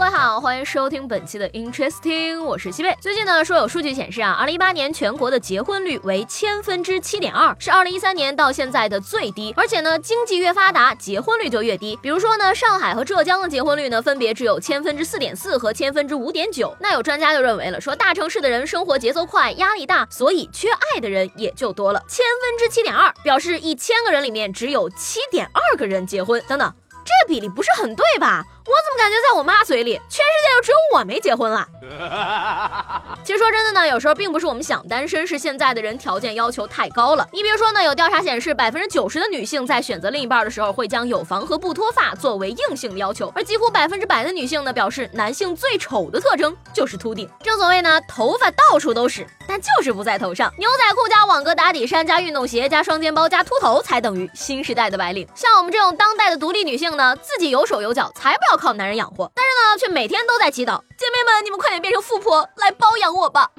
各位好，欢迎收听本期的 Interesting，我是西贝。最近呢，说有数据显示啊，二零一八年全国的结婚率为千分之七点二，是二零一三年到现在的最低。而且呢，经济越发达，结婚率就越低。比如说呢，上海和浙江的结婚率呢，分别只有千分之四点四和千分之五点九。那有专家就认为了，说大城市的人生活节奏快，压力大，所以缺爱的人也就多了。千分之七点二，表示一千个人里面只有七点二个人结婚。等等，这比例不是很对吧？我怎么感觉在我妈嘴里，全世界就只有我没结婚了？其实说真的呢，有时候并不是我们想单身，是现在的人条件要求太高了。你比如说呢，有调查显示，百分之九十的女性在选择另一半的时候，会将有房和不脱发作为硬性的要求，而几乎百分之百的女性呢，表示男性最丑的特征就是秃顶。正所谓呢，头发到处都是，但就是不在头上。牛仔裤加网格打底衫加运动鞋加双肩包加秃头，才等于新时代的白领。像我们这种当代的独立女性呢，自己有手有脚，才不要靠男人养活。但是呢，却每天都在祈祷，姐妹们，你们快点变成富婆来包养我吧。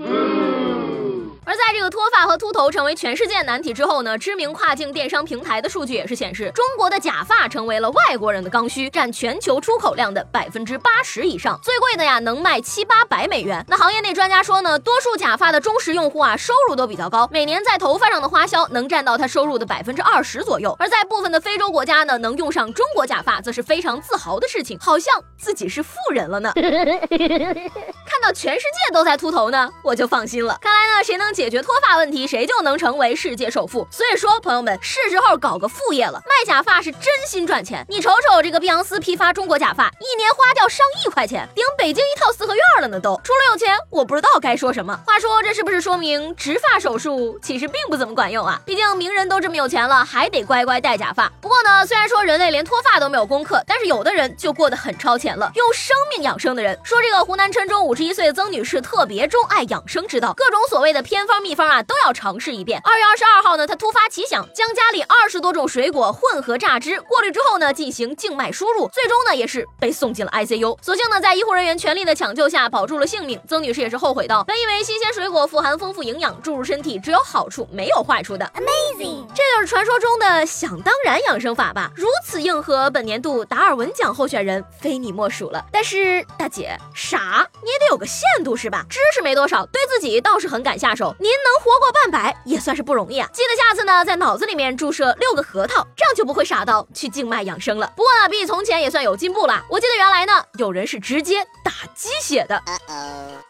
而在这个脱发和秃头成为全世界难题之后呢，知名跨境电商平台的数据也是显示，中国的假发成为了外国人的刚需，占全球出口量的百分之八十以上，最贵的呀能卖七八百美元。那行业内专家说呢，多数假发的忠实用户啊，收入都比较高，每年在头发上的花销能占到他收入的百分之二十左右。而在部分的非洲国家呢，能用上中国假发，则是非常自豪的事情，好像自己是富人了呢。看到全世界都在秃头呢，我就放心了。看来呢，谁能解决脱发问题，谁就能成为世界首富。所以说，朋友们，是时候搞个副业了。卖假发是真心赚钱。你瞅瞅这个碧昂斯批发中国假发，一年花掉上亿块钱，顶北京一套四合院了呢都。除了有钱，我不知道该说什么。话说，这是不是说明植发手术其实并不怎么管用啊？毕竟名人都这么有钱了，还得乖乖戴假发。不过呢，虽然说人类连脱发都没有攻克，但是有的人就过得很超前了，用生命养生的人。说这个湖南郴州五十一岁的曾女士特别钟爱养生之道，各种所谓的偏方秘方啊都要尝试一遍。二月二十二号呢，她突发奇想，将家里二十多种水果混合榨汁，过滤之后呢进行静脉输入，最终呢也是被送进了 ICU。所幸呢在医护人员全力的抢救下保住了性命。曾女士也是后悔道，本以为新鲜水果富含丰富营养，注入身体只有好处没有坏处的。Amazing，这就是传说中的想当然养生法吧？如此硬核，本年度达尔文奖候选人非你莫属了。但是大姐傻，你也得有个限度是吧？知识没多少，对自己倒是很敢下手。您能活过半百，也算是不容易啊！记得下次呢，在脑子里面注射六个核桃，这样就不会傻到去静脉养生了。不过呢，比起从前也算有进步啦。我记得原来呢，有人是直接打鸡血的。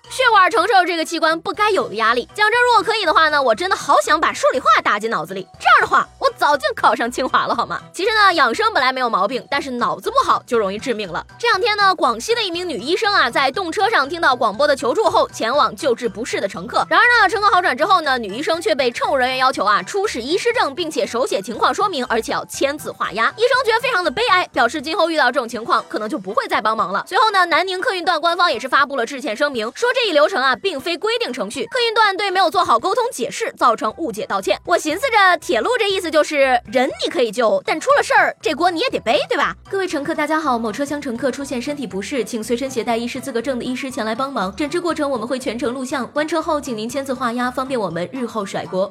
血管承受这个器官不该有的压力。讲真，如果可以的话呢，我真的好想把数理化打进脑子里。这样的话，我早就考上清华了，好吗？其实呢，养生本来没有毛病，但是脑子不好就容易致命了。这两天呢，广西的一名女医生啊，在动车上听到广播的求助后，前往救治不适的乘客。然而呢，乘客好转之后呢，女医生却被乘务人员要求啊出示医师证，并且手写情况说明，而且要签字画押。医生觉得非常的悲哀，表示今后遇到这种情况，可能就不会再帮忙了。随后呢，南宁客运段官方也是发布了致歉声明，说这一流程啊，并非规定程序，客运段对没有做好沟通解释造成误解道歉。我寻思着，铁路这意思就就是人你可以救，但出了事儿这锅你也得背，对吧？各位乘客，大家好，某车厢乘客出现身体不适，请随身携带医师资格证的医师前来帮忙。诊治过程我们会全程录像，完成后请您签字画押，方便我们日后甩锅。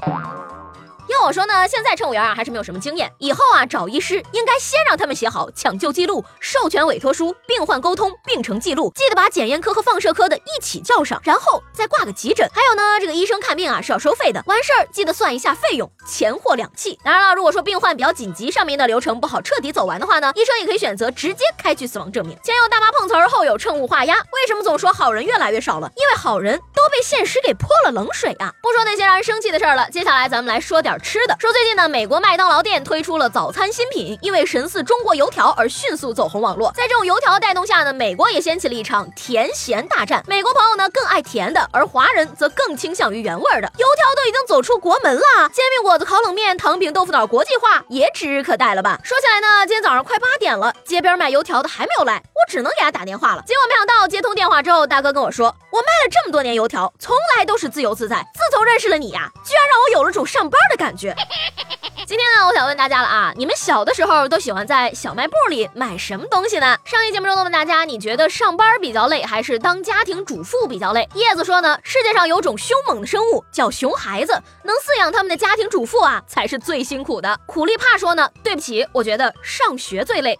要我说呢，现在乘务员啊还是没有什么经验，以后啊找医师应该先让他们写好抢救记录、授权委托书、病患沟通、病程记录，记得把检验科和放射科的一起叫上，然后再挂个急诊。还有呢，这个医生看病啊是要收费的，完事儿记得算一下费用，钱货两讫。当然了，如果说病患比较紧急，上面的流程不好彻底走完的话呢，医生也可以选择直接开具死亡证明。前有大妈碰瓷儿，后有乘务画押，为什么总说好人越来越少了？因为好人都被现实给泼了冷水啊！不说那些让人生气的事儿了，接下来咱们来说点吃吃的。说最近呢。美国麦当劳店推出了早餐新品，因为神似中国油条而迅速走红网络。在这种油条带动下呢，美国也掀起了一场甜咸大战。美国朋友呢更爱甜的，而华人则更倾向于原味的。油条都已经走出国门了，煎饼果子、烤冷面、糖饼、豆腐脑国际化也指日可待了吧？说起来呢，今天早上快八点了，街边卖油条的还没有来，我只能给他打电话了。结果没想到接通电话之后，大哥跟我说，我卖了这么多年油条，从来都是自由自在，自从认识了你呀，有了种上班的感觉。今天呢，我想问大家了啊，你们小的时候都喜欢在小卖部里买什么东西呢？上一节目中问大家，你觉得上班比较累，还是当家庭主妇比较累？叶子说呢，世界上有种凶猛的生物叫熊孩子，能饲养他们的家庭主妇啊，才是最辛苦的。苦力怕说呢，对不起，我觉得上学最累。